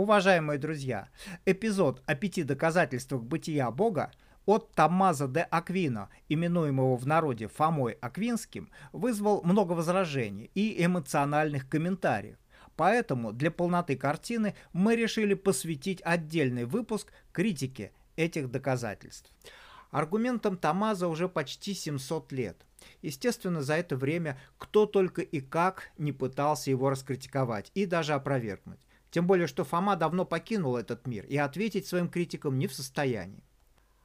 Уважаемые друзья, эпизод о пяти доказательствах бытия Бога от Томмазо де Аквино, именуемого в народе Фомой Аквинским, вызвал много возражений и эмоциональных комментариев. Поэтому для полноты картины мы решили посвятить отдельный выпуск критике этих доказательств. Аргументам Томазо уже почти 700 лет. Естественно, за это время кто только и как не пытался его раскритиковать и даже опровергнуть. Тем более, что Фома давно покинул этот мир и ответить своим критикам не в состоянии.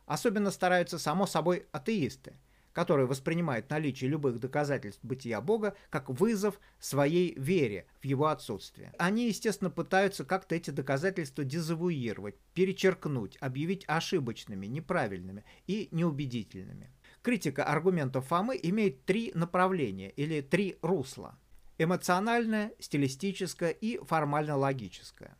Особенно стараются, само собой, атеисты, которые воспринимают наличие любых доказательств бытия Бога как вызов своей вере в его отсутствие. Они, естественно, пытаются как-то эти доказательства дезавуировать, перечеркнуть, объявить ошибочными, неправильными и неубедительными. Критика аргументов Фомы имеет три направления или три русла. Эмоциональное, стилистическое и формально-логическое.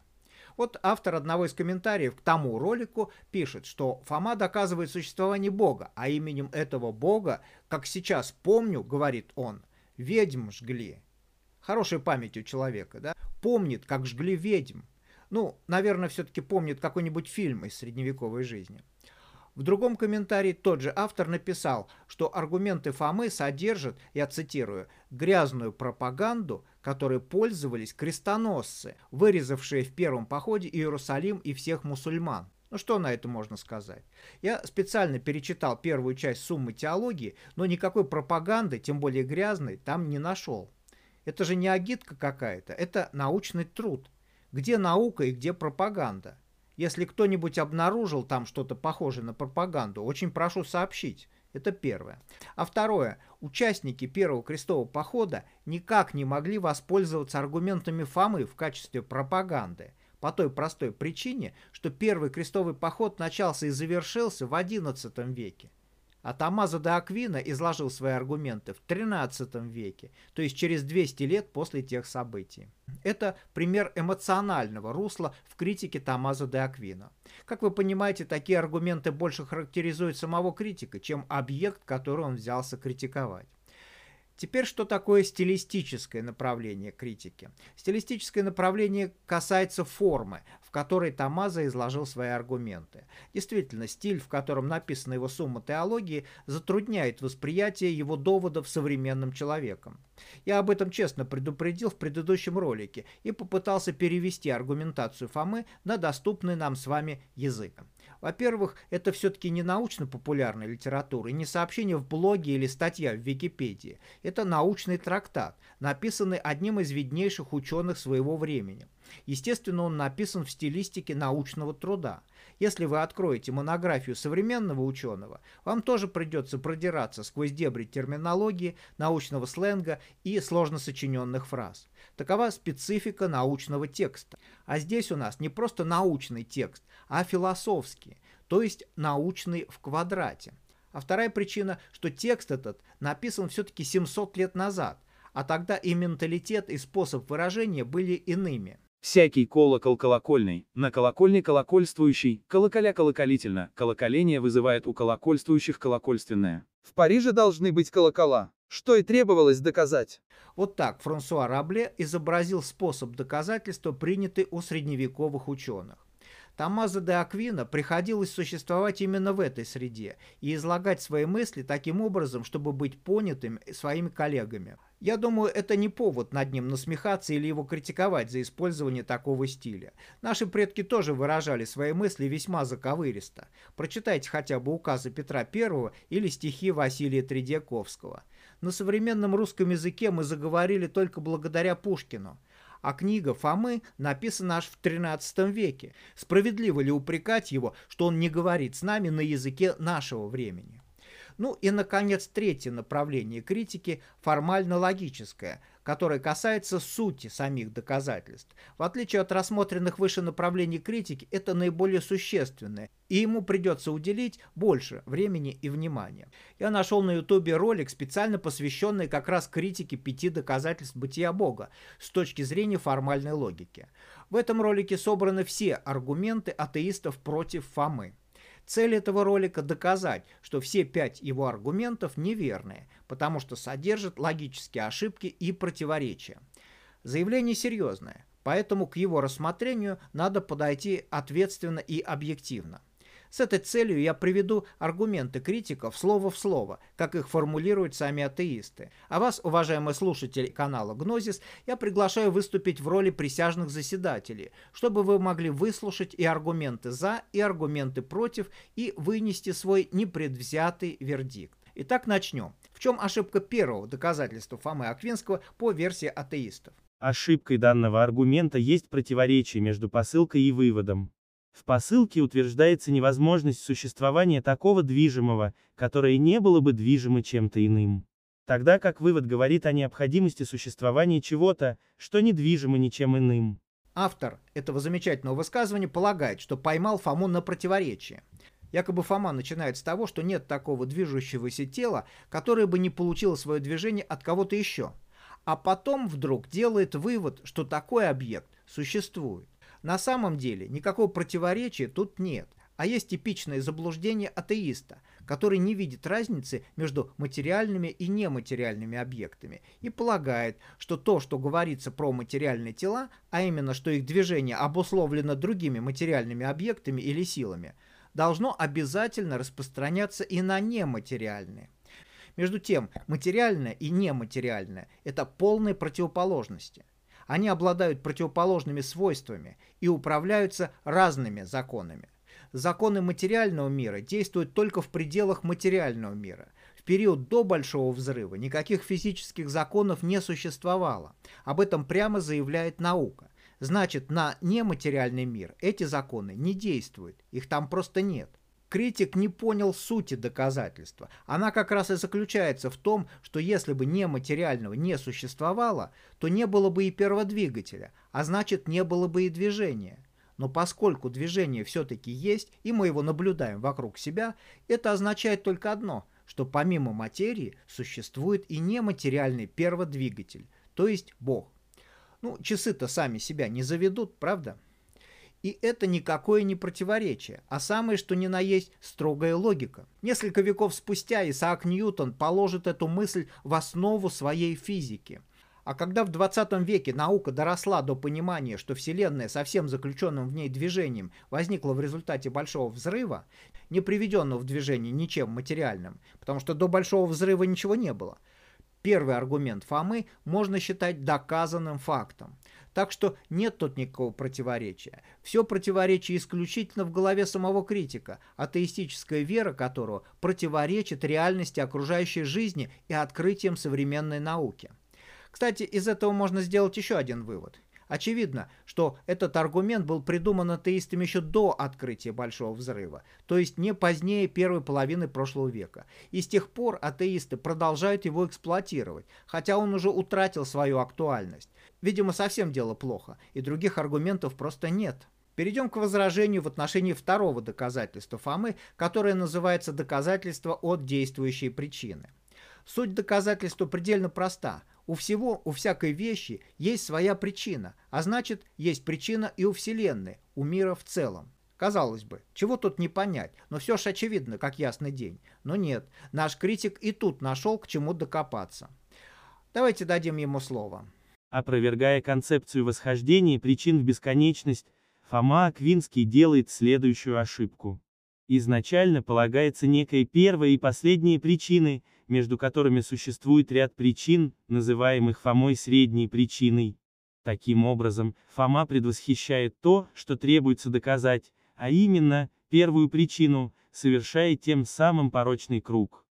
Вот автор одного из комментариев к тому ролику пишет, что Фома доказывает существование Бога, а именем этого Бога, как сейчас помню, говорит он, ведьм жгли. Хорошая память у человека, да? Помнит, как жгли ведьм. Ну, наверное, все-таки помнит какой-нибудь фильм из средневековой жизни. В другом комментарии тот же автор написал, что аргументы Фомы содержат, я цитирую, «грязную пропаганду, которой пользовались крестоносцы, вырезавшие в первом походе Иерусалим и всех мусульман». Ну что на это можно сказать? Я специально перечитал первую часть суммы теологии, но никакой пропаганды, тем более грязной, там не нашел. Это же не агитка какая-то, это научный труд. Где наука и где пропаганда? Если кто-нибудь обнаружил там что-то похожее на пропаганду, очень прошу сообщить. Это первое. А второе. Участники первого крестового похода никак не могли воспользоваться аргументами Фомы в качестве пропаганды. По той простой причине, что первый крестовый поход начался и завершился в XI веке. А Томазо де Аквина изложил свои аргументы в XIII веке, то есть через 200 лет после тех событий. Это пример эмоционального русла в критике Томазо де Аквина. Как вы понимаете, такие аргументы больше характеризуют самого критика, чем объект, который он взялся критиковать. Теперь, что такое стилистическое направление критики? Стилистическое направление касается формы, которой Тамаза изложил свои аргументы. Действительно, стиль, в котором написана его сумма теологии, затрудняет восприятие его доводов современным человеком. Я об этом честно предупредил в предыдущем ролике и попытался перевести аргументацию Фомы на доступный нам с вами язык. Во-первых, это все-таки не научно-популярная литература и не сообщение в блоге или статья в Википедии. Это научный трактат, написанный одним из виднейших ученых своего времени. Естественно, он написан в стилистике научного труда. Если вы откроете монографию современного ученого, вам тоже придется продираться сквозь дебри терминологии, научного сленга и сложно сочиненных фраз. Такова специфика научного текста. А здесь у нас не просто научный текст, а философский, то есть научный в квадрате. А вторая причина, что текст этот написан все-таки 700 лет назад, а тогда и менталитет, и способ выражения были иными. Всякий колокол колокольный, на колокольне колокольствующий, колоколя колоколительно, колоколение вызывает у колокольствующих колокольственное. В Париже должны быть колокола, что и требовалось доказать. Вот так Франсуа Рабле изобразил способ доказательства, принятый у средневековых ученых. Томазо де Аквина приходилось существовать именно в этой среде и излагать свои мысли таким образом, чтобы быть понятым своими коллегами. Я думаю, это не повод над ним насмехаться или его критиковать за использование такого стиля. Наши предки тоже выражали свои мысли весьма заковыристо. Прочитайте хотя бы указы Петра I или стихи Василия Тредьяковского. На современном русском языке мы заговорили только благодаря Пушкину а книга Фомы написана аж в XIII веке. Справедливо ли упрекать его, что он не говорит с нами на языке нашего времени? Ну и, наконец, третье направление критики – формально-логическое, которое касается сути самих доказательств. В отличие от рассмотренных выше направлений критики, это наиболее существенное, и ему придется уделить больше времени и внимания. Я нашел на ютубе ролик, специально посвященный как раз критике пяти доказательств бытия Бога с точки зрения формальной логики. В этом ролике собраны все аргументы атеистов против Фомы. Цель этого ролика доказать, что все пять его аргументов неверные, потому что содержат логические ошибки и противоречия. Заявление серьезное. поэтому к его рассмотрению надо подойти ответственно и объективно. С этой целью я приведу аргументы критиков слово в слово, как их формулируют сами атеисты. А вас, уважаемые слушатели канала Гнозис, я приглашаю выступить в роли присяжных заседателей, чтобы вы могли выслушать и аргументы «за», и аргументы «против» и вынести свой непредвзятый вердикт. Итак, начнем. В чем ошибка первого доказательства Фомы Аквинского по версии атеистов? Ошибкой данного аргумента есть противоречие между посылкой и выводом. В посылке утверждается невозможность существования такого движимого, которое не было бы движимо чем-то иным. Тогда как вывод говорит о необходимости существования чего-то, что не движимо ничем иным. Автор этого замечательного высказывания полагает, что поймал Фому на противоречие. Якобы Фома начинает с того, что нет такого движущегося тела, которое бы не получило свое движение от кого-то еще. А потом вдруг делает вывод, что такой объект существует. На самом деле никакого противоречия тут нет, а есть типичное заблуждение атеиста, который не видит разницы между материальными и нематериальными объектами и полагает, что то, что говорится про материальные тела, а именно, что их движение обусловлено другими материальными объектами или силами, должно обязательно распространяться и на нематериальные. Между тем, материальное и нематериальное – это полные противоположности – они обладают противоположными свойствами и управляются разными законами. Законы материального мира действуют только в пределах материального мира. В период до Большого Взрыва никаких физических законов не существовало. Об этом прямо заявляет наука. Значит, на нематериальный мир эти законы не действуют, их там просто нет критик не понял сути доказательства. Она как раз и заключается в том, что если бы нематериального не существовало, то не было бы и перводвигателя, а значит не было бы и движения. Но поскольку движение все-таки есть, и мы его наблюдаем вокруг себя, это означает только одно, что помимо материи существует и нематериальный перводвигатель, то есть Бог. Ну, часы-то сами себя не заведут, правда? И это никакое не противоречие, а самое что ни на есть строгая логика. Несколько веков спустя Исаак Ньютон положит эту мысль в основу своей физики. А когда в 20 веке наука доросла до понимания, что Вселенная со всем заключенным в ней движением возникла в результате Большого Взрыва, не приведенного в движение ничем материальным, потому что до Большого Взрыва ничего не было, первый аргумент Фомы можно считать доказанным фактом. Так что нет тут никакого противоречия. Все противоречие исключительно в голове самого критика, атеистическая вера которого противоречит реальности окружающей жизни и открытиям современной науки. Кстати, из этого можно сделать еще один вывод. Очевидно, что этот аргумент был придуман атеистами еще до открытия Большого Взрыва, то есть не позднее первой половины прошлого века. И с тех пор атеисты продолжают его эксплуатировать, хотя он уже утратил свою актуальность. Видимо, совсем дело плохо, и других аргументов просто нет. Перейдем к возражению в отношении второго доказательства Фомы, которое называется доказательство от действующей причины. Суть доказательства предельно проста – у всего, у всякой вещи есть своя причина, а значит, есть причина и у Вселенной, у мира в целом. Казалось бы, чего тут не понять, но все же очевидно, как ясный день. Но нет, наш критик и тут нашел к чему докопаться. Давайте дадим ему слово. Опровергая концепцию восхождения причин в бесконечность, Фома Аквинский делает следующую ошибку. Изначально полагается некая первая и последняя причины – между которыми существует ряд причин, называемых Фомой средней причиной. Таким образом, Фома предвосхищает то, что требуется доказать, а именно, первую причину, совершая тем самым порочный круг.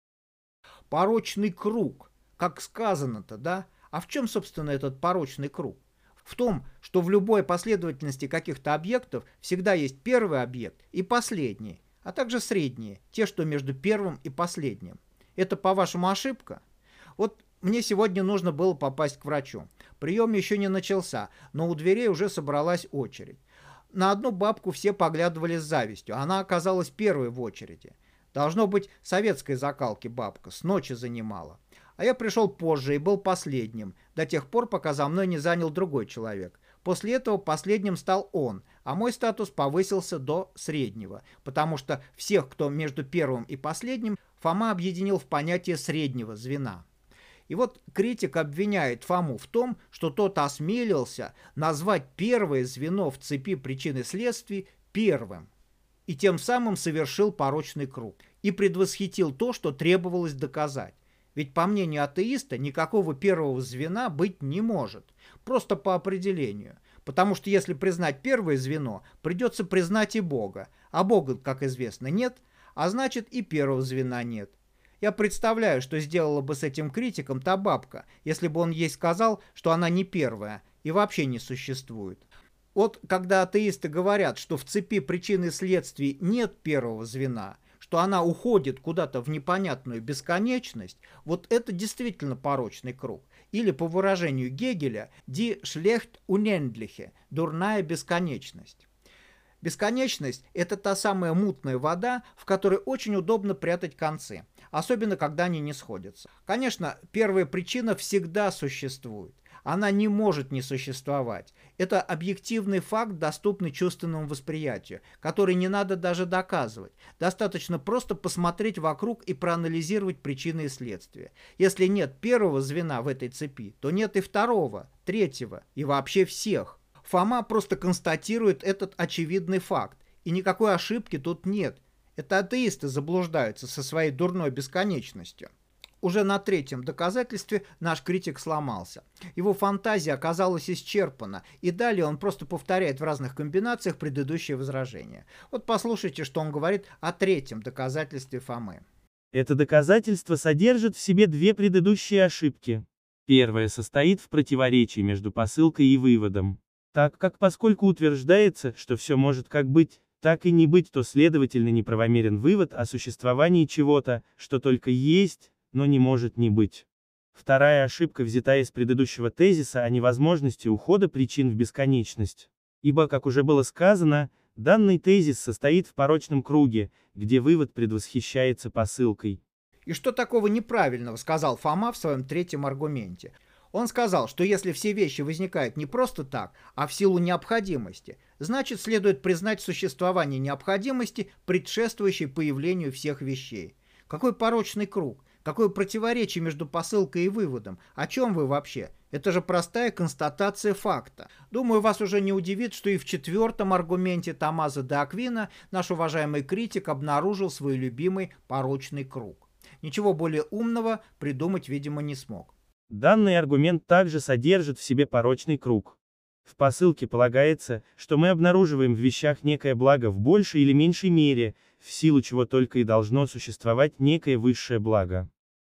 Порочный круг, как сказано-то, да? А в чем, собственно, этот порочный круг? В том, что в любой последовательности каких-то объектов всегда есть первый объект и последний, а также средние, те, что между первым и последним. Это, по-вашему, ошибка? Вот мне сегодня нужно было попасть к врачу. Прием еще не начался, но у дверей уже собралась очередь. На одну бабку все поглядывали с завистью. Она оказалась первой в очереди. Должно быть, советской закалки бабка, с ночи занимала. А я пришел позже и был последним, до тех пор, пока за мной не занял другой человек. После этого последним стал он, а мой статус повысился до среднего, потому что всех, кто между первым и последним, Фома объединил в понятие среднего звена. И вот критик обвиняет Фому в том, что тот осмелился назвать первое звено в цепи причин и следствий первым, и тем самым совершил порочный круг, и предвосхитил то, что требовалось доказать. Ведь по мнению атеиста никакого первого звена быть не может, просто по определению. Потому что если признать первое звено, придется признать и Бога, а Бога, как известно, нет, а значит и первого звена нет. Я представляю, что сделала бы с этим критиком та бабка, если бы он ей сказал, что она не первая и вообще не существует. Вот когда атеисты говорят, что в цепи причин и следствий нет первого звена, что она уходит куда-то в непонятную бесконечность, вот это действительно порочный круг. Или, по выражению Гегеля, «die schlecht unendliche» – «дурная бесконечность». Бесконечность – это та самая мутная вода, в которой очень удобно прятать концы, особенно когда они не сходятся. Конечно, первая причина всегда существует. Она не может не существовать. Это объективный факт, доступный чувственному восприятию, который не надо даже доказывать. Достаточно просто посмотреть вокруг и проанализировать причины и следствия. Если нет первого звена в этой цепи, то нет и второго, третьего и вообще всех. Фома просто констатирует этот очевидный факт, и никакой ошибки тут нет. Это атеисты заблуждаются со своей дурной бесконечностью. Уже на третьем доказательстве наш критик сломался. Его фантазия оказалась исчерпана, и далее он просто повторяет в разных комбинациях предыдущие возражения. Вот послушайте, что он говорит о третьем доказательстве Фомы. Это доказательство содержит в себе две предыдущие ошибки. Первое состоит в противоречии между посылкой и выводом. Так как поскольку утверждается, что все может как быть, так и не быть, то следовательно неправомерен вывод о существовании чего-то, что только есть, но не может не быть. Вторая ошибка взята из предыдущего тезиса о невозможности ухода причин в бесконечность. Ибо, как уже было сказано, данный тезис состоит в порочном круге, где вывод предвосхищается посылкой. И что такого неправильного сказал Фома в своем третьем аргументе? Он сказал, что если все вещи возникают не просто так, а в силу необходимости, значит следует признать существование необходимости, предшествующей появлению всех вещей. Какой порочный круг, какое противоречие между посылкой и выводом. О чем вы вообще? Это же простая констатация факта. Думаю, вас уже не удивит, что и в четвертом аргументе Томазо де Аквина наш уважаемый критик обнаружил свой любимый порочный круг. Ничего более умного придумать, видимо, не смог. Данный аргумент также содержит в себе порочный круг. В посылке полагается, что мы обнаруживаем в вещах некое благо в большей или меньшей мере, в силу чего только и должно существовать некое высшее благо.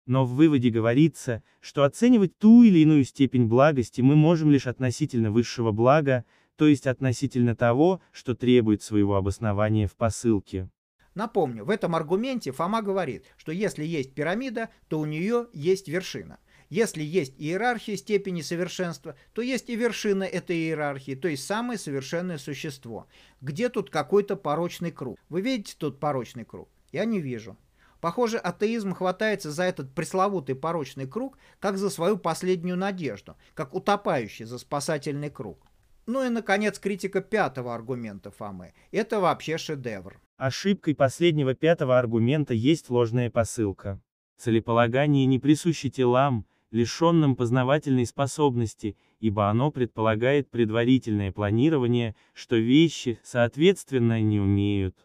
Но в выводе говорится, что оценивать ту или иную степень благости мы можем лишь относительно высшего блага, то есть относительно того, что требует своего обоснования в посылке. Напомню, в этом аргументе Фома говорит, что если есть пирамида, то у нее есть вершина. Если есть иерархия степени совершенства, то есть и вершина этой иерархии, то есть самое совершенное существо. Где тут какой-то порочный круг? Вы видите тут порочный круг? Я не вижу. Похоже, атеизм хватается за этот пресловутый порочный круг, как за свою последнюю надежду, как утопающий за спасательный круг. Ну и, наконец, критика пятого аргумента Фомы. Это вообще шедевр. Ошибкой последнего пятого аргумента есть ложная посылка. Целеполагание не присуще телам, лишенным познавательной способности, ибо оно предполагает предварительное планирование, что вещи, соответственно, не умеют.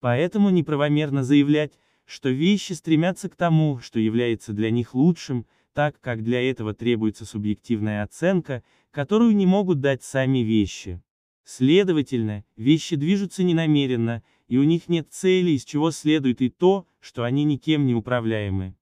Поэтому неправомерно заявлять, что вещи стремятся к тому, что является для них лучшим, так как для этого требуется субъективная оценка, которую не могут дать сами вещи. Следовательно, вещи движутся ненамеренно, и у них нет цели, из чего следует и то, что они никем не управляемы.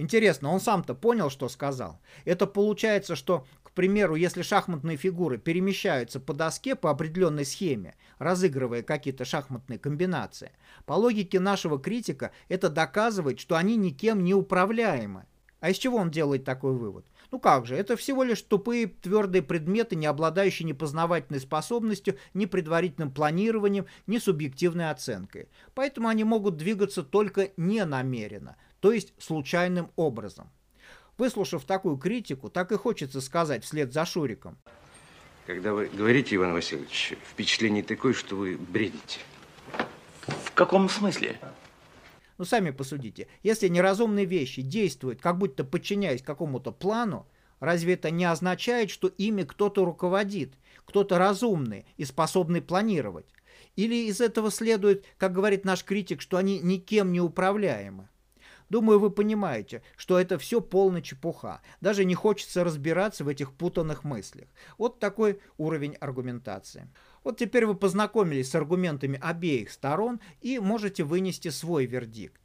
Интересно, он сам-то понял, что сказал? Это получается, что, к примеру, если шахматные фигуры перемещаются по доске по определенной схеме, разыгрывая какие-то шахматные комбинации, по логике нашего критика это доказывает, что они никем не управляемы. А из чего он делает такой вывод? Ну как же, это всего лишь тупые твердые предметы, не обладающие ни познавательной способностью, ни предварительным планированием, ни субъективной оценкой. Поэтому они могут двигаться только ненамеренно – то есть случайным образом. Выслушав такую критику, так и хочется сказать вслед за Шуриком. Когда вы говорите, Иван Васильевич, впечатление такое, что вы бредите. В каком смысле? Ну, сами посудите. Если неразумные вещи действуют, как будто подчиняясь какому-то плану, разве это не означает, что ими кто-то руководит, кто-то разумный и способный планировать? Или из этого следует, как говорит наш критик, что они никем не управляемы? Думаю, вы понимаете, что это все полная чепуха. Даже не хочется разбираться в этих путанных мыслях. Вот такой уровень аргументации. Вот теперь вы познакомились с аргументами обеих сторон и можете вынести свой вердикт.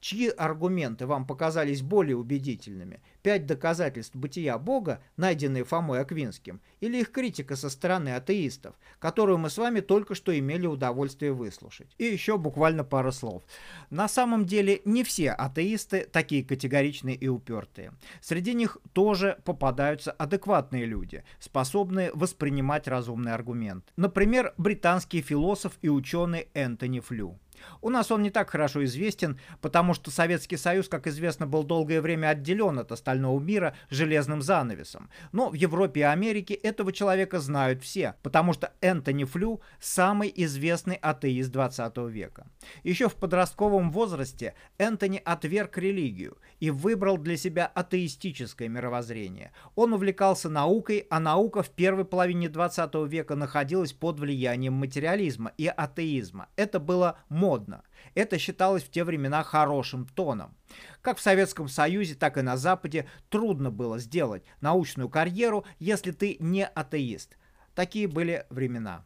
Чьи аргументы вам показались более убедительными? Пять доказательств бытия Бога, найденные Фомой Аквинским, или их критика со стороны атеистов, которую мы с вами только что имели удовольствие выслушать? И еще буквально пара слов. На самом деле не все атеисты такие категоричные и упертые. Среди них тоже попадаются адекватные люди, способные воспринимать разумный аргумент. Например, британский философ и ученый Энтони Флю. У нас он не так хорошо известен, потому что Советский Союз, как известно, был долгое время отделен от остального мира железным занавесом. Но в Европе и Америке этого человека знают все, потому что Энтони Флю – самый известный атеист 20 века. Еще в подростковом возрасте Энтони отверг религию и выбрал для себя атеистическое мировоззрение. Он увлекался наукой, а наука в первой половине 20 века находилась под влиянием материализма и атеизма. Это было модно. Это считалось в те времена хорошим тоном. Как в Советском Союзе, так и на Западе трудно было сделать научную карьеру, если ты не атеист. Такие были времена.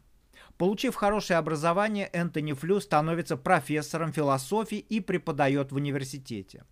Получив хорошее образование, Энтони Флю становится профессором философии и преподает в университете.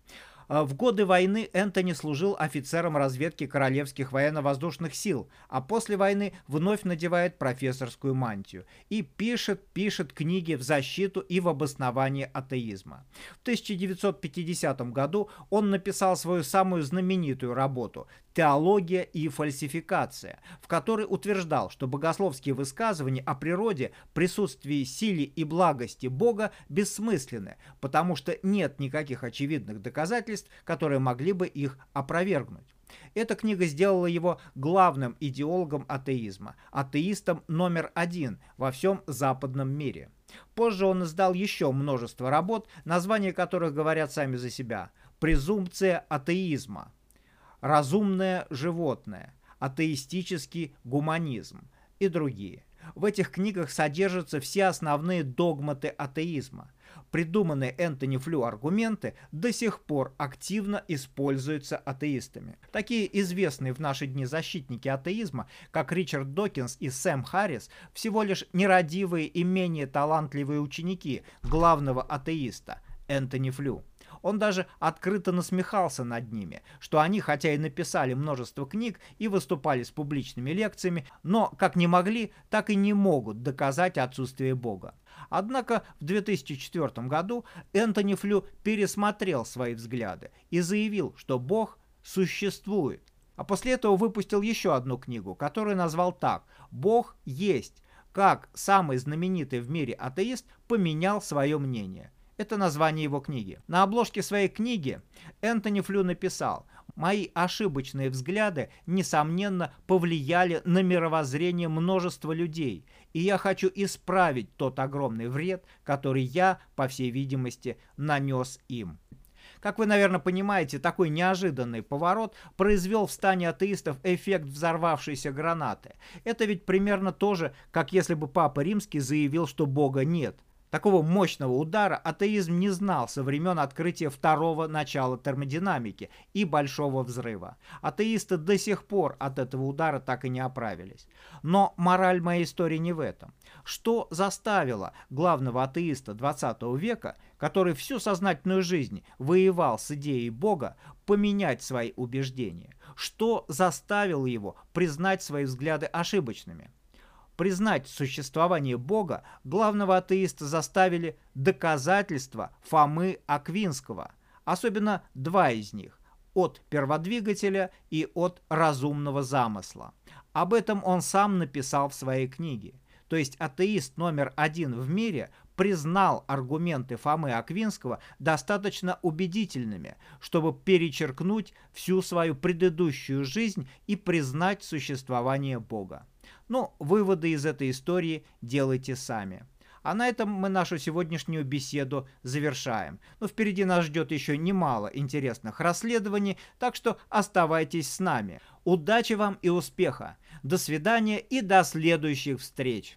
А, в годы войны Энтони служил офицером разведки Королевских военно-воздушных сил, а после войны вновь надевает профессорскую мантию и пишет, пишет книги в защиту и в обоснование атеизма. В 1950 году он написал свою самую знаменитую работу «Теология и фальсификация», в которой утверждал, что богословские высказывания о природе, присутствии, силе и благости Бога бессмысленны, потому что нет никаких очевидных доказательств, которые могли бы их опровергнуть. Эта книга сделала его главным идеологом атеизма, атеистом номер один во всем западном мире. Позже он издал еще множество работ, названия которых говорят сами за себя. «Презумпция атеизма», разумное животное, атеистический гуманизм и другие. В этих книгах содержатся все основные догматы атеизма. Придуманные Энтони Флю аргументы до сих пор активно используются атеистами. Такие известные в наши дни защитники атеизма, как Ричард Докинс и Сэм Харрис, всего лишь нерадивые и менее талантливые ученики главного атеиста Энтони Флю. Он даже открыто насмехался над ними, что они, хотя и написали множество книг и выступали с публичными лекциями, но как не могли, так и не могут доказать отсутствие Бога. Однако в 2004 году Энтони Флю пересмотрел свои взгляды и заявил, что Бог существует. А после этого выпустил еще одну книгу, которую назвал так «Бог есть», как самый знаменитый в мире атеист поменял свое мнение. Это название его книги. На обложке своей книги Энтони Флю написал «Мои ошибочные взгляды, несомненно, повлияли на мировоззрение множества людей, и я хочу исправить тот огромный вред, который я, по всей видимости, нанес им». Как вы, наверное, понимаете, такой неожиданный поворот произвел в стане атеистов эффект взорвавшейся гранаты. Это ведь примерно то же, как если бы Папа Римский заявил, что Бога нет. Такого мощного удара атеизм не знал со времен открытия второго начала термодинамики и Большого взрыва. Атеисты до сих пор от этого удара так и не оправились. Но мораль моей истории не в этом. Что заставило главного атеиста 20 века, который всю сознательную жизнь воевал с идеей Бога, поменять свои убеждения? Что заставило его признать свои взгляды ошибочными? Признать существование Бога, главного атеиста заставили доказательства Фомы Аквинского, особенно два из них – от перводвигателя и от разумного замысла. Об этом он сам написал в своей книге. То есть атеист номер один в мире признал аргументы Фомы Аквинского достаточно убедительными, чтобы перечеркнуть всю свою предыдущую жизнь и признать существование Бога. Но выводы из этой истории делайте сами. А на этом мы нашу сегодняшнюю беседу завершаем. Но впереди нас ждет еще немало интересных расследований, так что оставайтесь с нами. Удачи вам и успеха! До свидания и до следующих встреч!